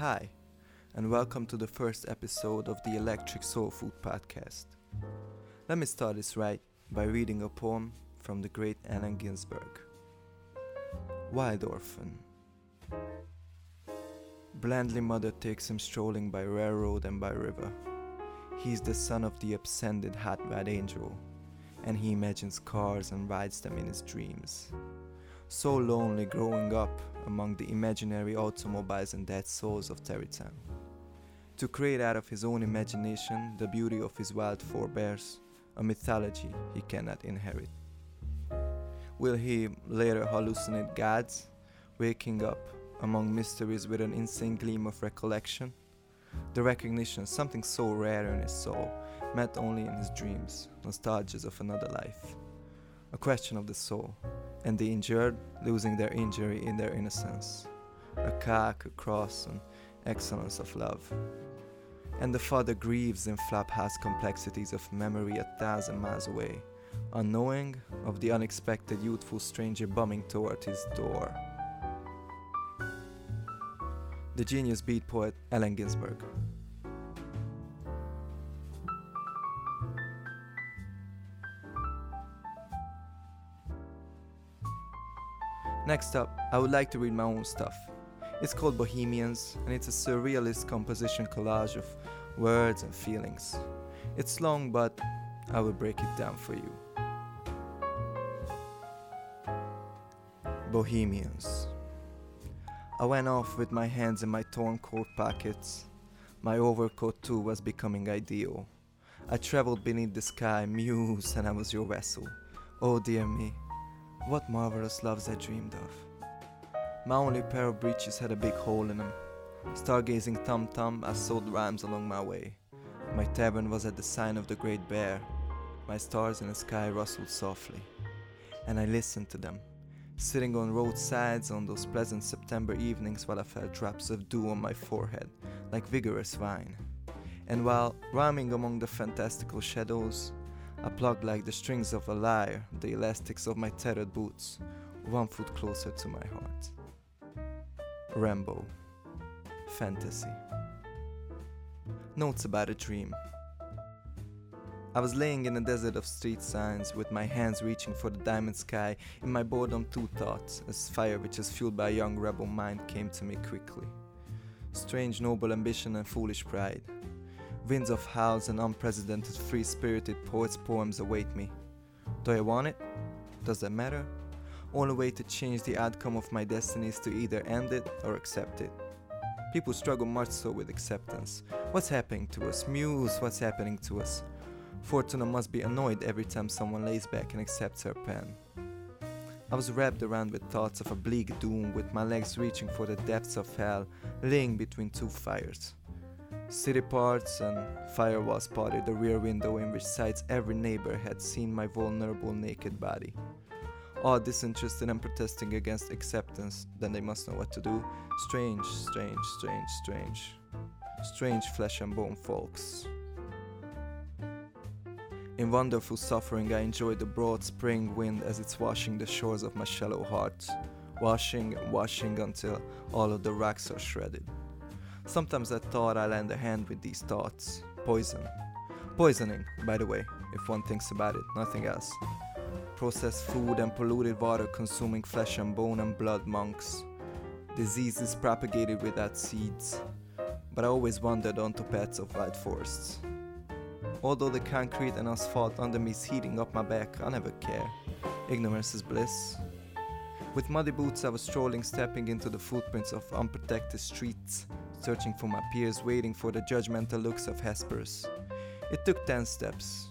Hi, and welcome to the first episode of the Electric Soul Food Podcast. Let me start this right by reading a poem from the great Allen Ginsberg. Wild Orphan. Blandly mother takes him strolling by railroad and by river. He is the son of the abscended hot red angel, and he imagines cars and rides them in his dreams. So lonely growing up among the imaginary automobiles and dead souls of Tarrytown. To create out of his own imagination the beauty of his wild forebears, a mythology he cannot inherit. Will he later hallucinate gods, waking up among mysteries with an insane gleam of recollection? The recognition, something so rare in his soul, met only in his dreams, nostalgias of another life. A question of the soul, and the injured losing their injury in their innocence. A cock, a cross, an excellence of love. And the father grieves in flophouse complexities of memory a thousand miles away, unknowing of the unexpected youthful stranger bumming toward his door. The genius beat poet Allen Ginsberg. Next up, I would like to read my own stuff. It's called Bohemians, and it's a surrealist composition collage of words and feelings. It's long, but I will break it down for you. Bohemians. I went off with my hands in my torn coat pockets. My overcoat too was becoming ideal. I traveled beneath the sky, muse, and I was your vessel. Oh dear me, what marvelous loves I dreamed of. My only pair of breeches had a big hole in them. Stargazing tum tum, I sowed rhymes along my way. My tavern was at the sign of the Great Bear. My stars in the sky rustled softly, and I listened to them sitting on roadsides on those pleasant September evenings while I felt drops of dew on my forehead, like vigorous wine. And while rhyming among the fantastical shadows, I plucked like the strings of a lyre the elastics of my tattered boots, one foot closer to my heart. Rimbaud. Fantasy. Notes about a dream. I was laying in a desert of street signs with my hands reaching for the diamond sky. In my boredom, two thoughts, as fire which is fueled by a young rebel mind, came to me quickly. Strange noble ambition and foolish pride. Winds of howls and unprecedented free spirited poets' poems await me. Do I want it? Does that matter? Only way to change the outcome of my destiny is to either end it or accept it. People struggle much so with acceptance. What's happening to us? Muse, what's happening to us? Fortuna must be annoyed every time someone lays back and accepts her pen. I was wrapped around with thoughts of a bleak doom, with my legs reaching for the depths of hell, laying between two fires. City parts and firewall spotted the rear window in which sights every neighbor had seen my vulnerable naked body. All disinterested and protesting against acceptance, then they must know what to do. Strange, strange, strange, strange. Strange flesh and bone folks. In wonderful suffering, I enjoy the broad spring wind as it's washing the shores of my shallow heart, washing and washing until all of the rocks are shredded. Sometimes I thought I lend a hand with these thoughts. Poison. Poisoning, by the way, if one thinks about it, nothing else. Processed food and polluted water consuming flesh and bone and blood monks. Diseases propagated without seeds. But I always wandered onto paths of wild forests. Although the concrete and asphalt under me is heating up my back, I never care. Ignorance is bliss. With muddy boots, I was strolling, stepping into the footprints of unprotected streets, searching for my peers, waiting for the judgmental looks of Hesperus. It took ten steps.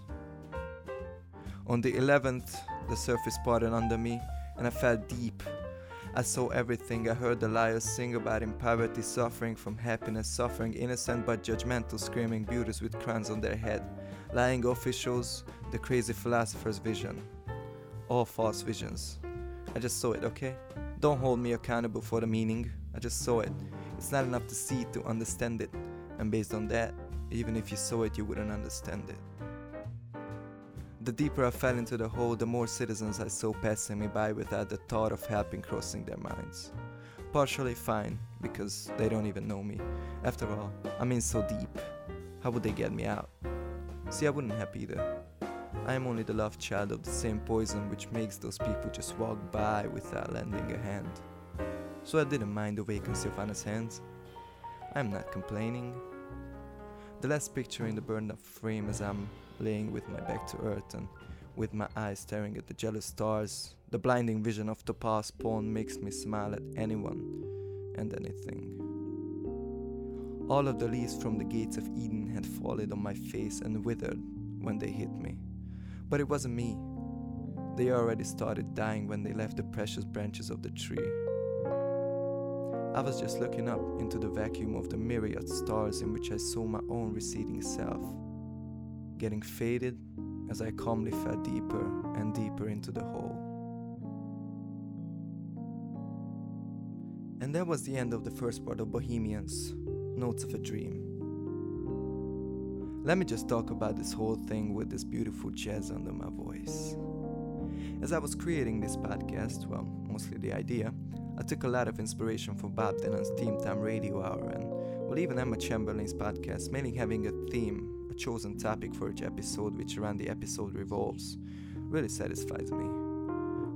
On the eleventh, the surface parted under me, and I fell deep. I saw everything. I heard the liars sing about in poverty, suffering from happiness, suffering innocent but judgmental, screaming beauties with crowns on their head, lying officials, the crazy philosopher's vision. All false visions. I just saw it, okay? Don't hold me accountable for the meaning. I just saw it. It's not enough to see to understand it. And based on that, even if you saw it, you wouldn't understand it. The deeper I fell into the hole, the more citizens I saw passing me by without the thought of helping crossing their minds. Partially fine, because they don't even know me. After all, I'm in so deep. How would they get me out? See, I wouldn't help either. I am only the love child of the same poison which makes those people just walk by without lending a hand. So I didn't mind the vacancy of Anna's hands. I'm not complaining. The last picture in the burned up frame as I'm laying with my back to earth and with my eyes staring at the jealous stars, the blinding vision of the past pawn makes me smile at anyone and anything. All of the leaves from the gates of Eden had fallen on my face and withered when they hit me. But it wasn't me. They already started dying when they left the precious branches of the tree. I was just looking up into the vacuum of the myriad stars in which I saw my own receding self, getting faded as I calmly fell deeper and deeper into the hole. And that was the end of the first part of Bohemians Notes of a Dream. Let me just talk about this whole thing with this beautiful jazz under my voice. As I was creating this podcast, well, mostly the idea, I took a lot of inspiration from Bob Dylan's Theme Time Radio Hour and, well, even Emma Chamberlain's podcast, mainly having a theme, a chosen topic for each episode, which around the episode revolves, really satisfies me.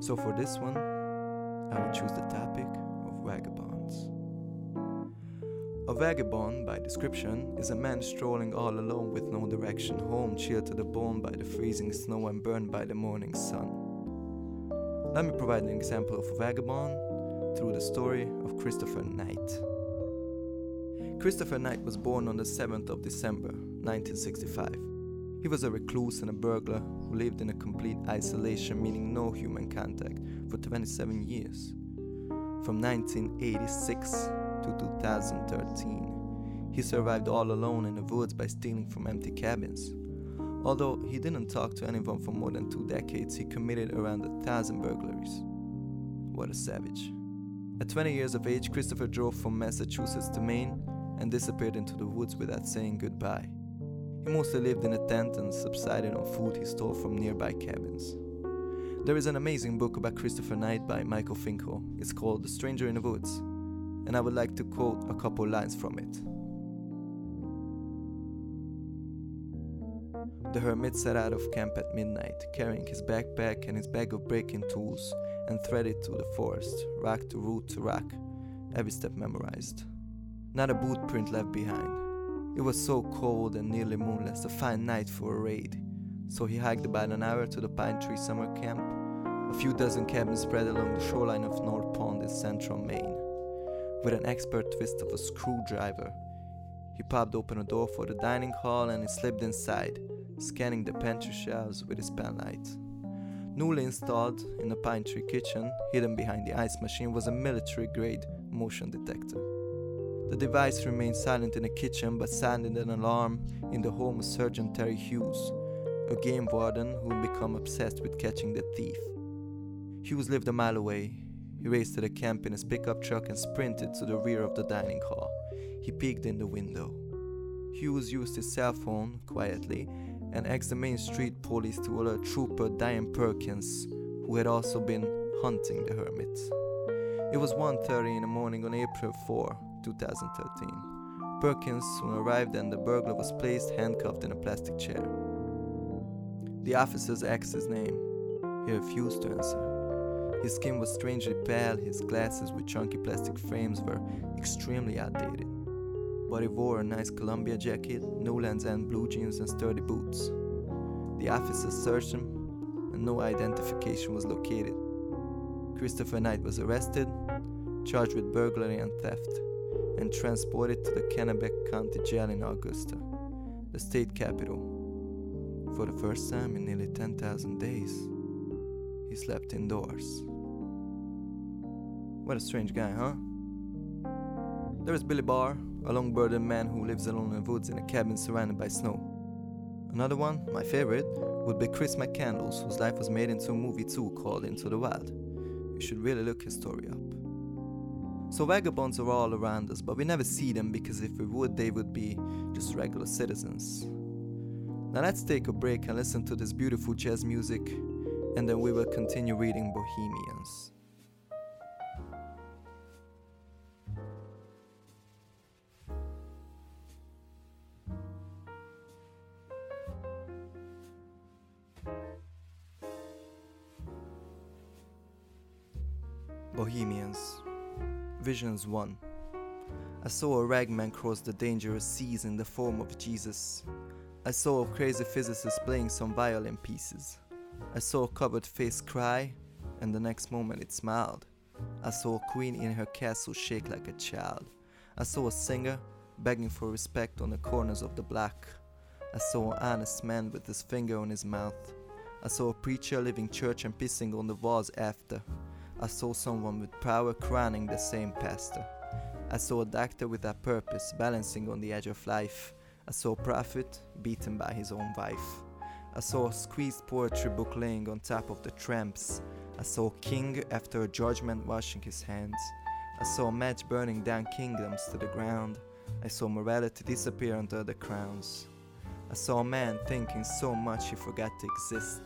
So for this one, I would choose the topic of vagabonds. A vagabond, by description, is a man strolling all alone with no direction home, chilled to the bone by the freezing snow and burned by the morning sun. Let me provide an example of a vagabond through the story of Christopher Knight. Christopher Knight was born on the 7th of December 1965. He was a recluse and a burglar who lived in a complete isolation, meaning no human contact, for 27 years. From 1986 to 2013, he survived all alone in the woods by stealing from empty cabins. Although he didn't talk to anyone for more than two decades, he committed around a thousand burglaries. What a savage. At 20 years of age, Christopher drove from Massachusetts to Maine and disappeared into the woods without saying goodbye. He mostly lived in a tent and subsided on food he stole from nearby cabins. There is an amazing book about Christopher Knight by Michael Finkel. It's called The Stranger in the Woods, and I would like to quote a couple lines from it. The hermit set out of camp at midnight, carrying his backpack and his bag of breaking tools, and threaded through the forest, rack to root to rack, every step memorized. Not a boot print left behind. It was so cold and nearly moonless, a fine night for a raid. So he hiked about an hour to the Pine Tree Summer Camp, a few dozen cabins spread along the shoreline of North Pond in central Maine. With an expert twist of a screwdriver, he popped open a door for the dining hall and he slipped inside, scanning the pantry shelves with his penlight. Newly installed in a pine tree kitchen, hidden behind the ice machine, was a military grade motion detector. The device remained silent in the kitchen but sounded an alarm in the home of Sergeant Terry Hughes, a game warden who had become obsessed with catching the thief. Hughes lived a mile away. He raced to the camp in his pickup truck and sprinted to the rear of the dining hall. He peeked in the window. Hughes used his cell phone quietly and asked the Maine State police to alert Trooper Diane Perkins, who had also been hunting the hermit. It was 1:30 in the morning on April 4, 2013. Perkins soon arrived and the burglar was placed handcuffed in a plastic chair. The officers asked his name. He refused to answer. His skin was strangely pale, his glasses with chunky plastic frames were extremely outdated. But he wore a nice Columbia jacket, new Lands' End blue jeans, and sturdy boots. The officers searched him, and no identification was located. Christopher Knight was arrested, charged with burglary and theft, and transported to the Kennebec County Jail in Augusta, the state capital. For the first time in nearly 10,000 days, he slept indoors. What a strange guy, huh? There is Billy Barr, a long burdened man who lives alone in the woods in a cabin surrounded by snow. Another one, my favorite, would be Chris McCandless, whose life was made into a movie too called Into the Wild. You should really look his story up. So vagabonds are all around us, but we never see them because if we would, they would be just regular citizens. Now let's take a break and listen to this beautiful jazz music, and then we will continue reading Bohemians. Visions 1. I saw a ragman cross the dangerous seas in the form of Jesus. I saw a crazy physicist playing some violin pieces. I saw a covered face cry, and the next moment it smiled. I saw a queen in her castle shake like a child. I saw a singer begging for respect on the corners of the block. I saw an honest man with his finger on his mouth. I saw a preacher leaving church and pissing on the walls after. I saw someone with power crowning the same pastor. I saw a doctor with a purpose balancing on the edge of life. I saw a prophet beaten by his own wife. I saw a squeezed poetry book laying on top of the tramps. I saw a king after a judgment washing his hands. I saw a match burning down kingdoms to the ground. I saw morality disappear under the crowns. I saw a man thinking so much he forgot to exist.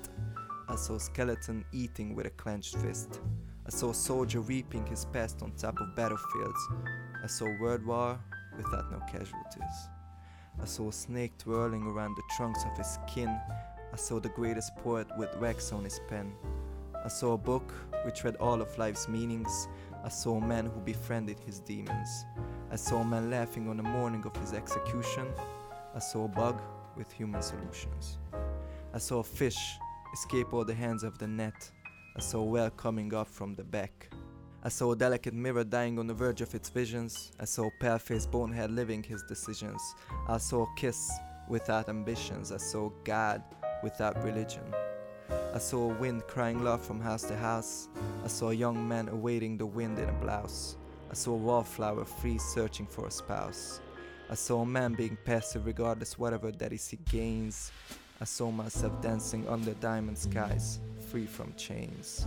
I saw a skeleton eating with a clenched fist. I saw a soldier reaping his past on top of battlefields. I saw world war without no casualties. I saw a snake twirling around the trunks of his skin. I saw the greatest poet with wax on his pen. I saw a book which read all of life's meanings. I saw a man who befriended his demons. I saw a man laughing on the morning of his execution. I saw a bug with human solutions. I saw a fish escape all the hands of the net. I saw whale coming up from the back. I saw a delicate mirror dying on the verge of its visions. I saw pale faced bonehead living his decisions. I saw a kiss without ambitions. I saw God without religion. I saw a wind crying love from house to house. I saw a young man awaiting the wind in a blouse. I saw a wallflower free searching for a spouse. I saw a man being passive regardless whatever that is he gains. I saw myself dancing under diamond skies, free from chains.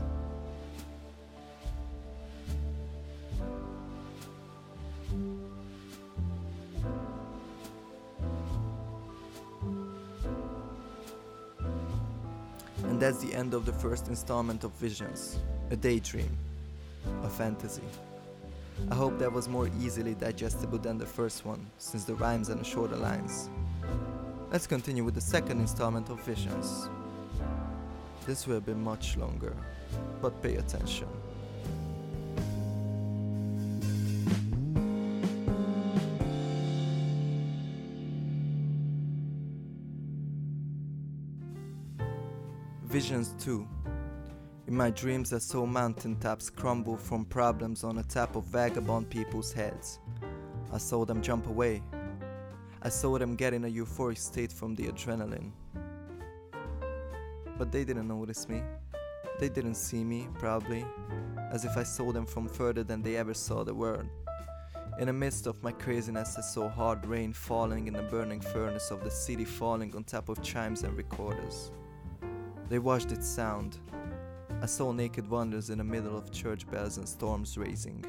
And that's the end of the first installment of Visions, a daydream, a fantasy. I hope that was more easily digestible than the first one, since the rhymes and the shorter lines. Let's continue with the second installment of Visions. This will be much longer, but pay attention. Visions 2 In my dreams, I saw mountaintops crumble from problems on the top of vagabond people's heads. I saw them jump away. I saw them get in a euphoric state from the adrenaline. But they didn't notice me. They didn't see me, probably, as if I saw them from further than they ever saw the world. In the midst of my craziness, I saw hard rain falling in the burning furnace of the city, falling on top of chimes and recorders. They watched its sound. I saw naked wonders in the middle of church bells and storms racing.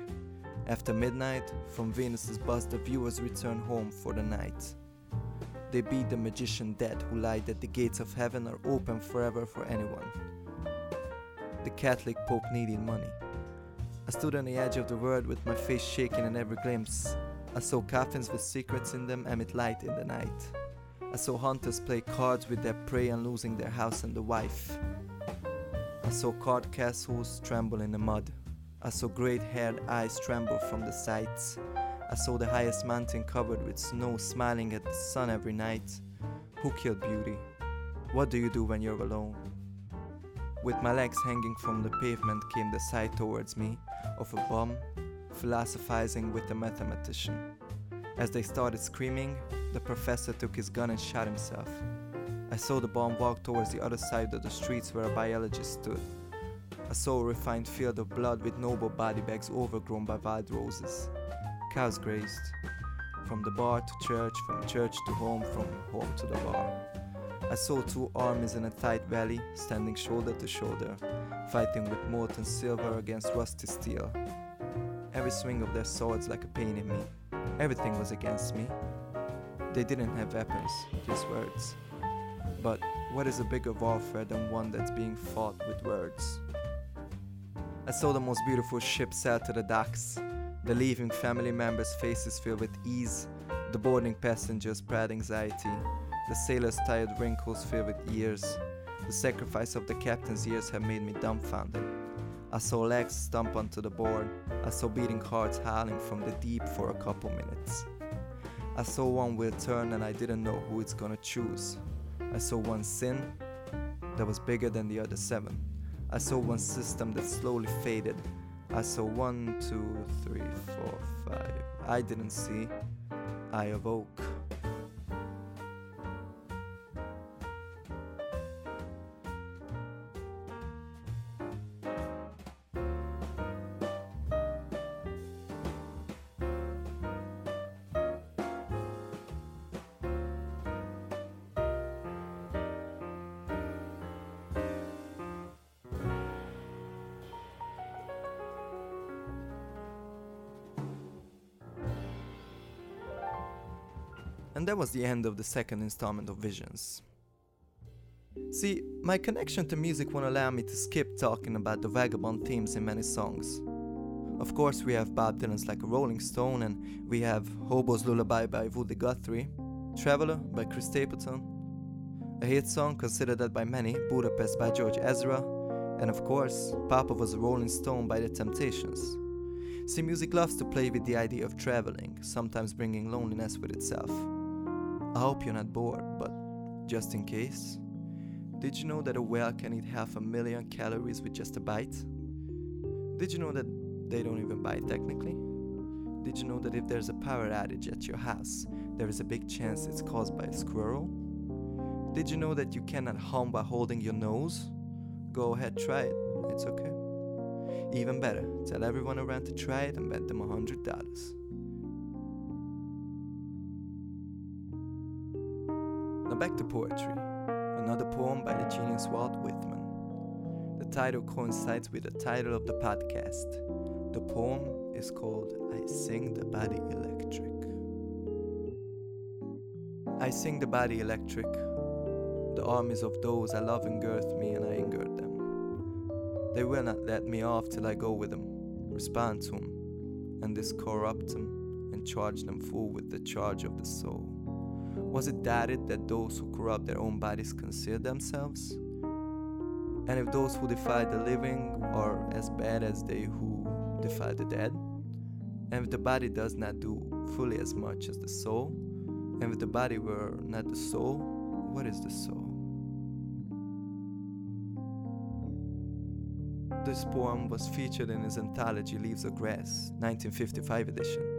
After midnight, from Venus's bust, the viewers return home for the night. They beat the magician dead who lied that the gates of heaven are open forever for anyone. The Catholic Pope needed money. I stood on the edge of the world with my face shaking in every glimpse. I saw coffins with secrets in them emit light in the night. I saw hunters play cards with their prey and losing their house and the wife. I saw card castles tremble in the mud. I saw great haired eyes tremble from the sights. I saw the highest mountain covered with snow smiling at the sun every night. Who killed beauty? What do you do when you're alone? With my legs hanging from the pavement came the sight towards me of a bum philosophizing with a mathematician. As they started screaming, the professor took his gun and shot himself. I saw the bomb walk towards the other side of the streets where a biologist stood. I saw a refined field of blood with noble body bags overgrown by wild roses. Cows grazed. From the bar to church, from church to home, from home to the bar. I saw two armies in a tight valley, standing shoulder to shoulder, fighting with molten silver against rusty steel. Every swing of their swords like a pain in me. Everything was against me. They didn't have weapons, just words. But what is a bigger warfare than one that's being fought with words? I saw the most beautiful ship sail to the docks, the leaving family members' faces filled with ease, the boarding passengers' proud anxiety, the sailors' tired wrinkles filled with years. The sacrifice of the captain's years have made me dumbfounded. I saw legs stump onto the board. I saw beating hearts howling from the deep for a couple minutes. I saw one wheel turn and I didn't know who it's gonna choose. I saw one sin that was bigger than the other seven. I saw one system that slowly faded. I saw one, two, three, four, five. I didn't see. I awoke. And that was the end of the second installment of Visions. See, my connection to music won't allow me to skip talking about the vagabond themes in many songs. Of course, we have Bob Dylan's Like a Rolling Stone, and we have Hobo's Lullaby by Woody Guthrie, Traveler by Chris Stapleton, a hit song considered that by many, Budapest by George Ezra, and of course, Papa was a Rolling Stone by The Temptations. See, music loves to play with the idea of traveling, sometimes bringing loneliness with itself. I hope you're not bored, but just in case. Did you know that a whale can eat half a million calories with just a bite? Did you know that they don't even bite technically? Did you know that if there's a power outage at your house, there is a big chance it's caused by a squirrel? Did you know that you cannot hum by holding your nose? Go ahead, try it. It's okay. Even better, tell everyone around to try it and bet them $100. Back to poetry. Another poem by the genius Walt Whitman. The title coincides with the title of the podcast. The poem is called I Sing the Body Electric. I sing the body electric. The armies of those I love engirth me and I engird them. They will not let me off till I go with them, respond to them, and discorrupt them, and charge them full with the charge of the soul. Was it doubted that those who corrupt their own bodies conceal themselves? And if those who defy the living are as bad as they who defy the dead? And if the body does not do fully as much as the soul? And if the body were not the soul, what is the soul? This poem was featured in his anthology Leaves of Grass, 1955 edition.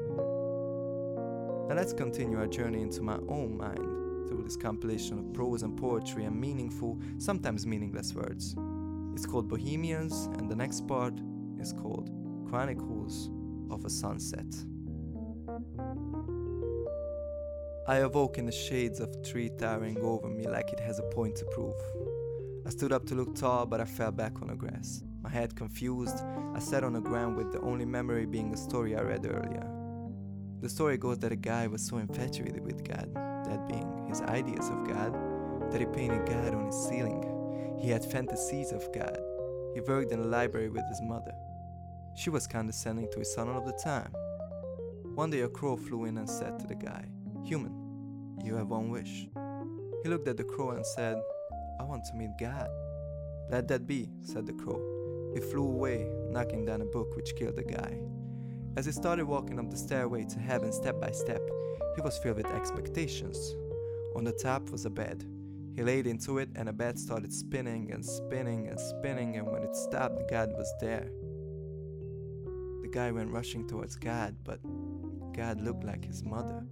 Now let's continue our journey into my own mind through this compilation of prose and poetry and meaningful, sometimes meaningless words. It's called Bohemians, and the next part is called Chronicles of a Sunset. I awoke in the shades of a tree towering over me like it has a point to prove. I stood up to look tall, but I fell back on the grass. My head confused, I sat on the ground with the only memory being a story I read earlier. The story goes that a guy was so infatuated with God, that being his ideas of God, that he painted God on his ceiling. He had fantasies of God. He worked in a library with his mother. She was condescending to his son all of the time. One day a crow flew in and said to the guy, Human, you have one wish. He looked at the crow and said, I want to meet God. Let that be, said the crow. He flew away, knocking down a book which killed the guy. As he started walking up the stairway to heaven step by step, he was filled with expectations. On the top was a bed. He laid into it, and the bed started spinning and spinning and spinning, and when it stopped, God was there. The guy went rushing towards God, but God looked like his mother.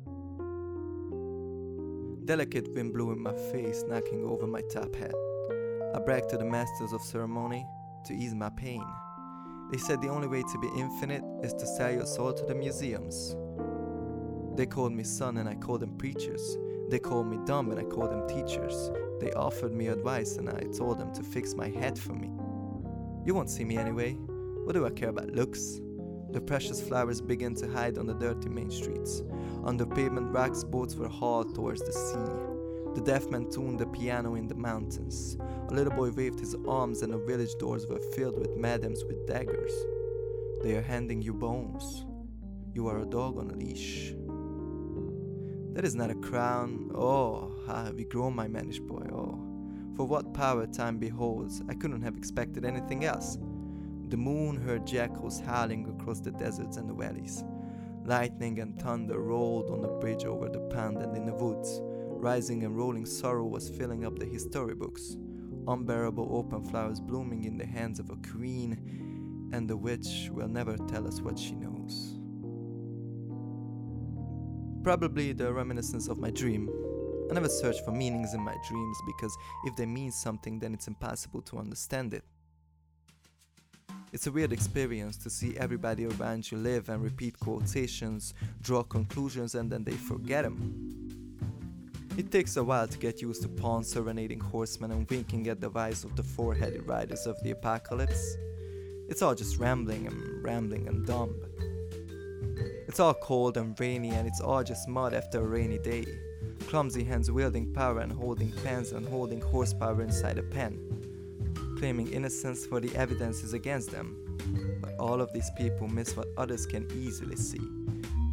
Delicate wind blew in my face, knocking over my top hat. I bragged to the masters of ceremony to ease my pain. They said the only way to be infinite is to sell your soul to the museums. They called me son and I called them preachers. They called me dumb and I called them teachers. They offered me advice and I told them to fix my head for me. You won't see me anyway. What do I care about looks? The precious flowers began to hide on the dirty main streets. On the pavement racks boats were hauled towards the sea. The deaf man tuned the piano in the mountains. A little boy waved his arms, and the village doors were filled with madams with daggers. They are handing you bones. You are a dog on a leash. That is not a crown. Oh, how have grown, my mannish boy? Oh, for what power time beholds, I couldn't have expected anything else. The moon heard jackals howling across the deserts and the valleys. Lightning and thunder rolled on the bridge over the pond and in the woods. Rising and rolling sorrow was filling up the history books. Unbearable open flowers blooming in the hands of a queen, and the witch will never tell us what she knows. Probably the reminiscence of my dream. I never search for meanings in my dreams because if they mean something, then it's impossible to understand it. It's a weird experience to see everybody around you live and repeat quotations, draw conclusions, and then they forget them. It takes a while to get used to pawns serenading horsemen and winking at the eyes of the four headed riders of the apocalypse. It's all just rambling and rambling and dumb. It's all cold and rainy, and it's all just mud after a rainy day. Clumsy hands wielding power and holding pens and holding horsepower inside a pen claiming innocence for the evidence is against them. But all of these people miss what others can easily see.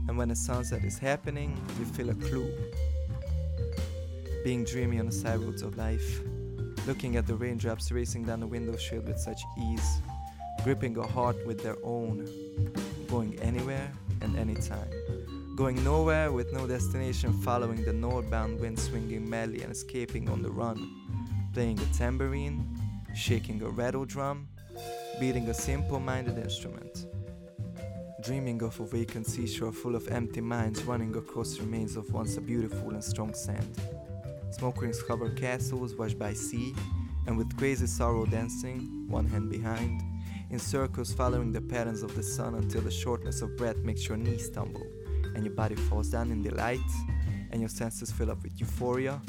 And when a sunset is happening, you feel a clue. Being dreamy on the side roads of life, looking at the raindrops racing down the window shield with such ease, gripping a heart with their own, going anywhere and anytime. Going nowhere with no destination, following the northbound wind swinging madly and escaping on the run. Playing a tambourine, shaking a rattle drum, beating a simple minded instrument. Dreaming of a vacant seashore full of empty minds running across remains of once a beautiful and strong sand. Smoke rings cover castles washed by sea, and with crazy sorrow dancing, one hand behind, in circles following the patterns of the sun until the shortness of breath makes your knees stumble, and your body falls down in delight, and your senses fill up with euphoria,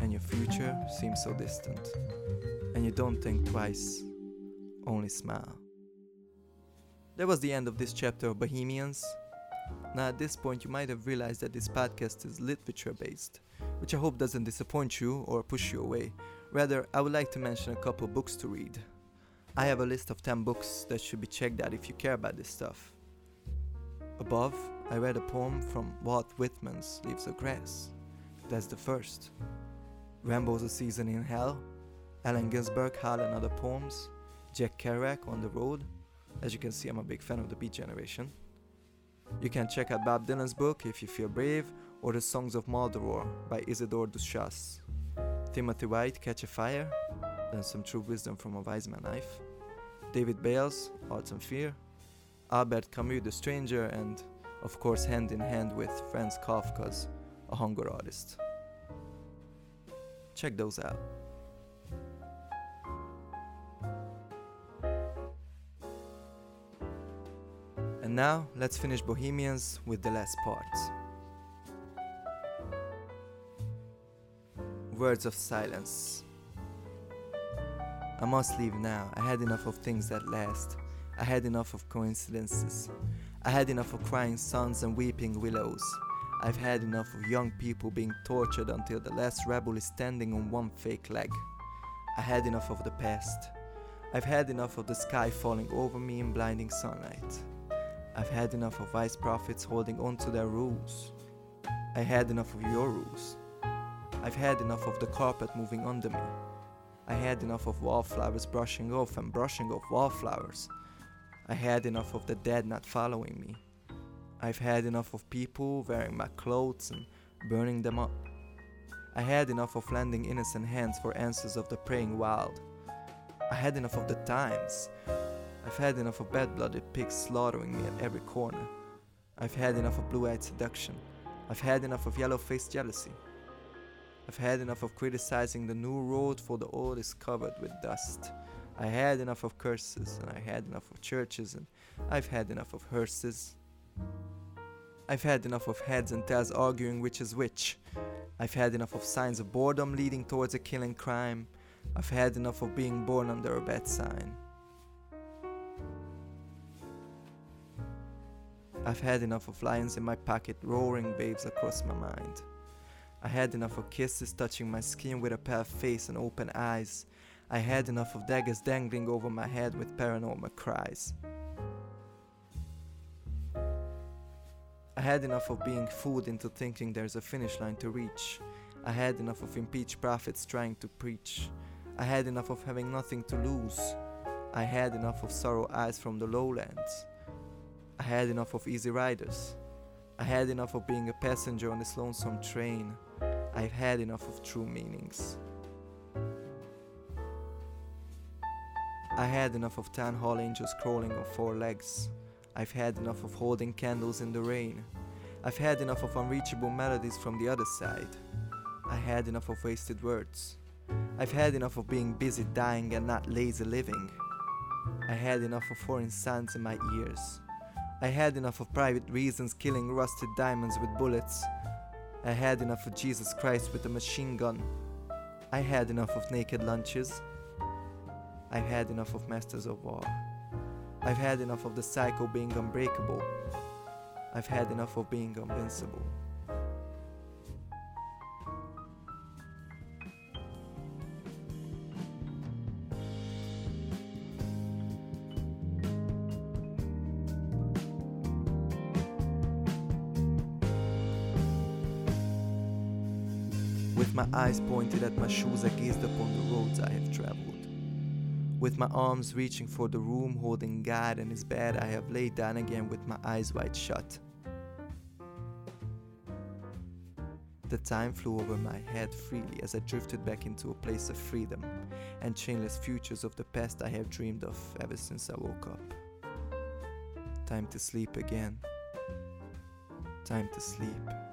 and your future seems so distant and you don't think twice, only smile. That was the end of this chapter of Bohemians. Now, at this point, you might have realized that this podcast is literature based, which I hope doesn't disappoint you or push you away. Rather, I would like to mention a couple books to read. I have a list of 10 books that should be checked out if you care about this stuff. Above, I read a poem from Walt Whitman's Leaves of Grass. That's the first. Rimbaud's A Season in Hell Allen Ginsberg, Howl and Other Poems, Jack Kerouac, On the Road. As you can see, I'm a big fan of the Beat Generation. You can check out Bob Dylan's book, If You Feel Brave, or The Songs of Maldoror by Isidore Ducasse. Timothy White, Catch a Fire, and some true wisdom from a wise man life. David Bayles, Arts and Fear. Albert Camus, The Stranger, and of course, hand in hand with Franz Kafka's A Hunger Artist. Check those out. And now, let's finish Bohemians with the last part. Words of silence. I must leave now. I had enough of things that last. I had enough of coincidences. I had enough of crying suns and weeping willows. I've had enough of young people being tortured until the last rebel is standing on one fake leg. I had enough of the past. I've had enough of the sky falling over me in blinding sunlight. I've had enough of vice prophets holding on to their rules. I had enough of your rules. I've had enough of the carpet moving under me. I had enough of wallflowers brushing off and brushing off wallflowers. I had enough of the dead not following me. I've had enough of people wearing my clothes and burning them up. I had enough of lending innocent hands for answers of the praying wild. I had enough of the times I've had enough of bad blooded pigs slaughtering me at every corner. I've had enough of blue eyed seduction. I've had enough of yellow faced jealousy. I've had enough of criticizing the new road for the old is covered with dust. I had enough of curses, and I had enough of churches, and I've had enough of hearses. I've had enough of heads and tails arguing which is which. I've had enough of signs of boredom leading towards a killing crime. I've had enough of being born under a bad sign. I've had enough of lions in my pocket roaring waves across my mind. I had enough of kisses touching my skin with a pale face and open eyes. I had enough of daggers dangling over my head with paranormal cries. I had enough of being fooled into thinking there's a finish line to reach. I had enough of impeached prophets trying to preach. I had enough of having nothing to lose. I had enough of sorrow eyes from the lowlands. I had enough of easy riders. I had enough of being a passenger on this lonesome train. I've had enough of true meanings. I had enough of town hall angels crawling on four legs. I've had enough of holding candles in the rain. I've had enough of unreachable melodies from the other side. I had enough of wasted words. I've had enough of being busy dying and not lazy living. I had enough of foreign sounds in my ears. I had enough of private reasons killing rusted diamonds with bullets. I had enough of Jesus Christ with a machine gun. I had enough of naked lunches. I've had enough of masters of war. I've had enough of the cycle being unbreakable. I've had enough of being invincible. My eyes pointed at my shoes, I gazed upon the roads I have traveled. With my arms reaching for the room, holding God and his bed, I have laid down again with my eyes wide shut. The time flew over my head freely as I drifted back into a place of freedom and chainless futures of the past I have dreamed of ever since I woke up. Time to sleep again. Time to sleep.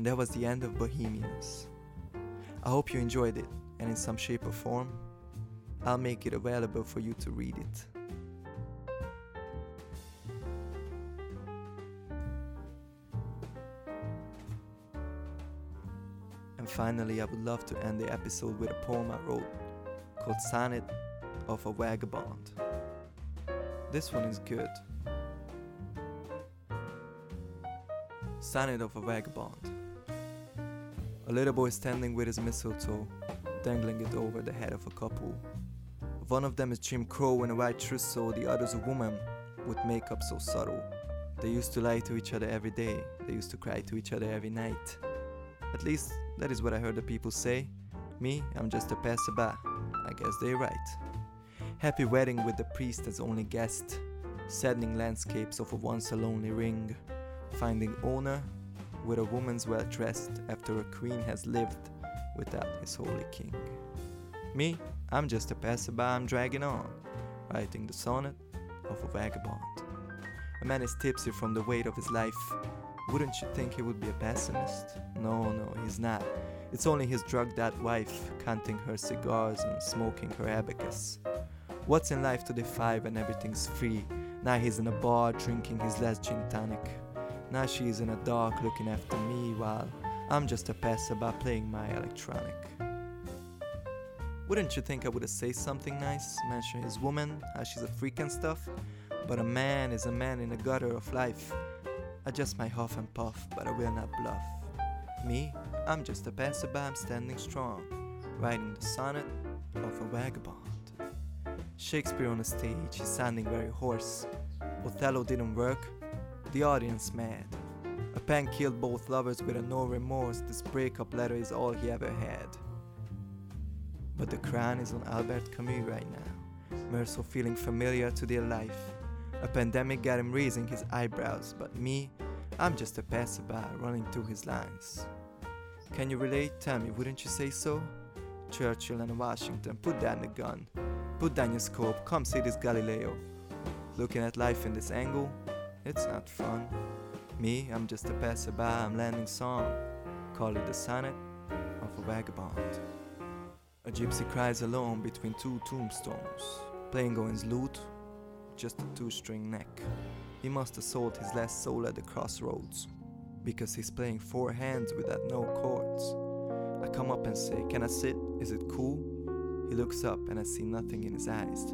And that was the end of Bohemians. I hope you enjoyed it, and in some shape or form, I'll make it available for you to read it. And finally, I would love to end the episode with a poem I wrote called Sonnet of a Vagabond. This one is good. Sonnet of a Vagabond. A little boy standing with his mistletoe, dangling it over the head of a couple. One of them is Jim Crow in a white trousseau, the other's a woman with makeup so subtle. They used to lie to each other every day, they used to cry to each other every night. At least, that is what I heard the people say. Me, I'm just a passerby. I guess they're right. Happy wedding with the priest as only guest. Saddening landscapes of a once a lonely ring. Finding owner with a woman's well dressed after a queen has lived without his holy king. Me, I'm just a passerby, I'm dragging on, writing the sonnet of a vagabond. A man is tipsy from the weight of his life. Wouldn't you think he would be a pessimist? No, no, he's not. It's only his drugged out wife, counting her cigars and smoking her abacus. What's in life to defy when everything's free? Now he's in a bar drinking his last gin tonic. Now she's in a dark looking after me while I'm just a passerby playing my electronic. Wouldn't you think I would have said something nice, mention his woman, how she's a freak and stuff? But a man is a man in the gutter of life. I just might huff and puff, but I will not bluff. Me, I'm just a passerby, I'm standing strong, writing the sonnet of a vagabond. Shakespeare on the stage, he's sounding very hoarse. Othello didn't work, the audience mad. A pen killed both lovers with a no remorse, this breakup letter is all he ever had. But the crown is on Albert Camus right now, Meursault feeling familiar to their life. A pandemic got him raising his eyebrows, but me, I'm just a passerby running through his lines. Can you relate? Tell me, wouldn't you say so? Churchill and Washington, put down the gun. Put down your scope, come see this Galileo. Looking at life in this angle, it's not fun. Me, I'm just a passerby, I'm landing song. Call it the sonnet of a vagabond. A gypsy cries alone between two tombstones, playing Owen's lute, just a two string neck. He must have sold his last soul at the crossroads, because he's playing four hands without no chords. I come up and say, Can I sit? Is it cool? He looks up and I see nothing in his eyes.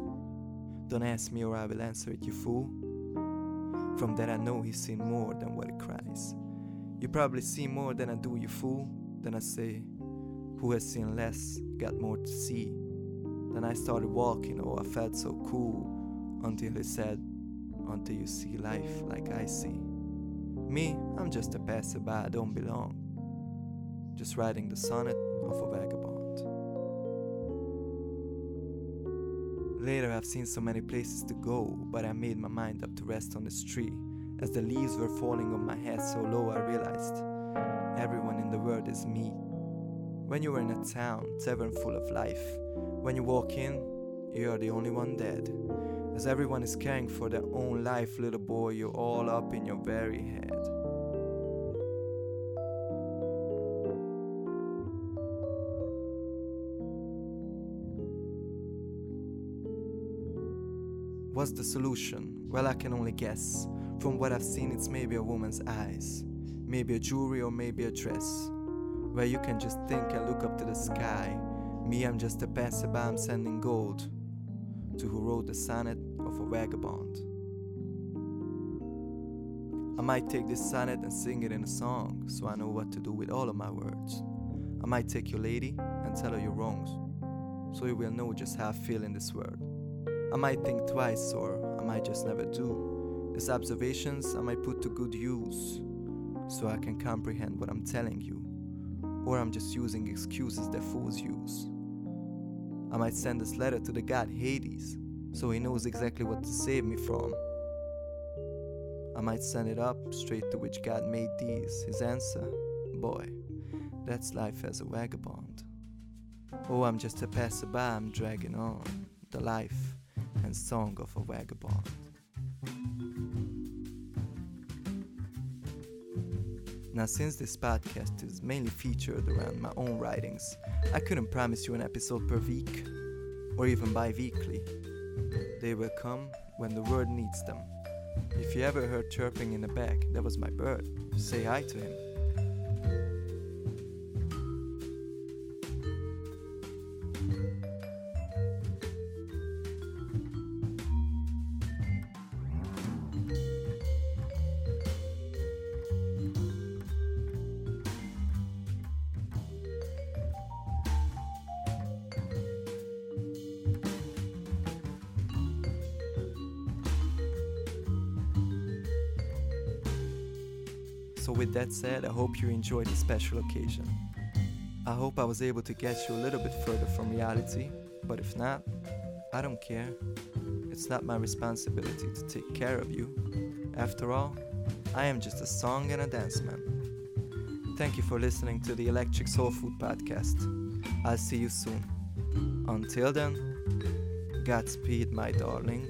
Don't ask me or I will answer it, you fool. From that I know he's seen more than what he cries. You probably see more than I do, you fool. Then I say, Who has seen less got more to see. Then I started walking, oh, I felt so cool. Until he said, Until you see life like I see. Me, I'm just a passerby, I don't belong. Just writing the sonnet of a vagabond. Later, I've seen so many places to go, but I made my mind up to rest on this tree. As the leaves were falling on my head so low, I realized everyone in the world is me. When you are in a town, tavern full of life, when you walk in, you are the only one dead. As everyone is caring for their own life, little boy, you're all up in your very head. What's the solution? Well, I can only guess. From what I've seen, it's maybe a woman's eyes, maybe a jewelry, or maybe a dress. Where you can just think and look up to the sky. Me, I'm just a passerby, I'm sending gold to who wrote the sonnet of a vagabond. I might take this sonnet and sing it in a song so I know what to do with all of my words. I might take your lady and tell her your wrongs so you will know just how I feel in this world. I might think twice, or I might just never do. These observations I might put to good use, so I can comprehend what I'm telling you. Or I'm just using excuses that fools use. I might send this letter to the god Hades, so he knows exactly what to save me from. I might send it up straight to which God made these. His answer, boy, that's life as a vagabond. Oh, I'm just a passerby, I'm dragging on the life and Song of a Vagabond. Now, since this podcast is mainly featured around my own writings, I couldn't promise you an episode per week or even bi weekly. They will come when the world needs them. If you ever heard chirping in the back, that was my bird. Say hi to him. So, with that said, I hope you enjoyed this special occasion. I hope I was able to get you a little bit further from reality, but if not, I don't care. It's not my responsibility to take care of you. After all, I am just a song and a dance man. Thank you for listening to the Electric Soul Food Podcast. I'll see you soon. Until then, Godspeed, my darling.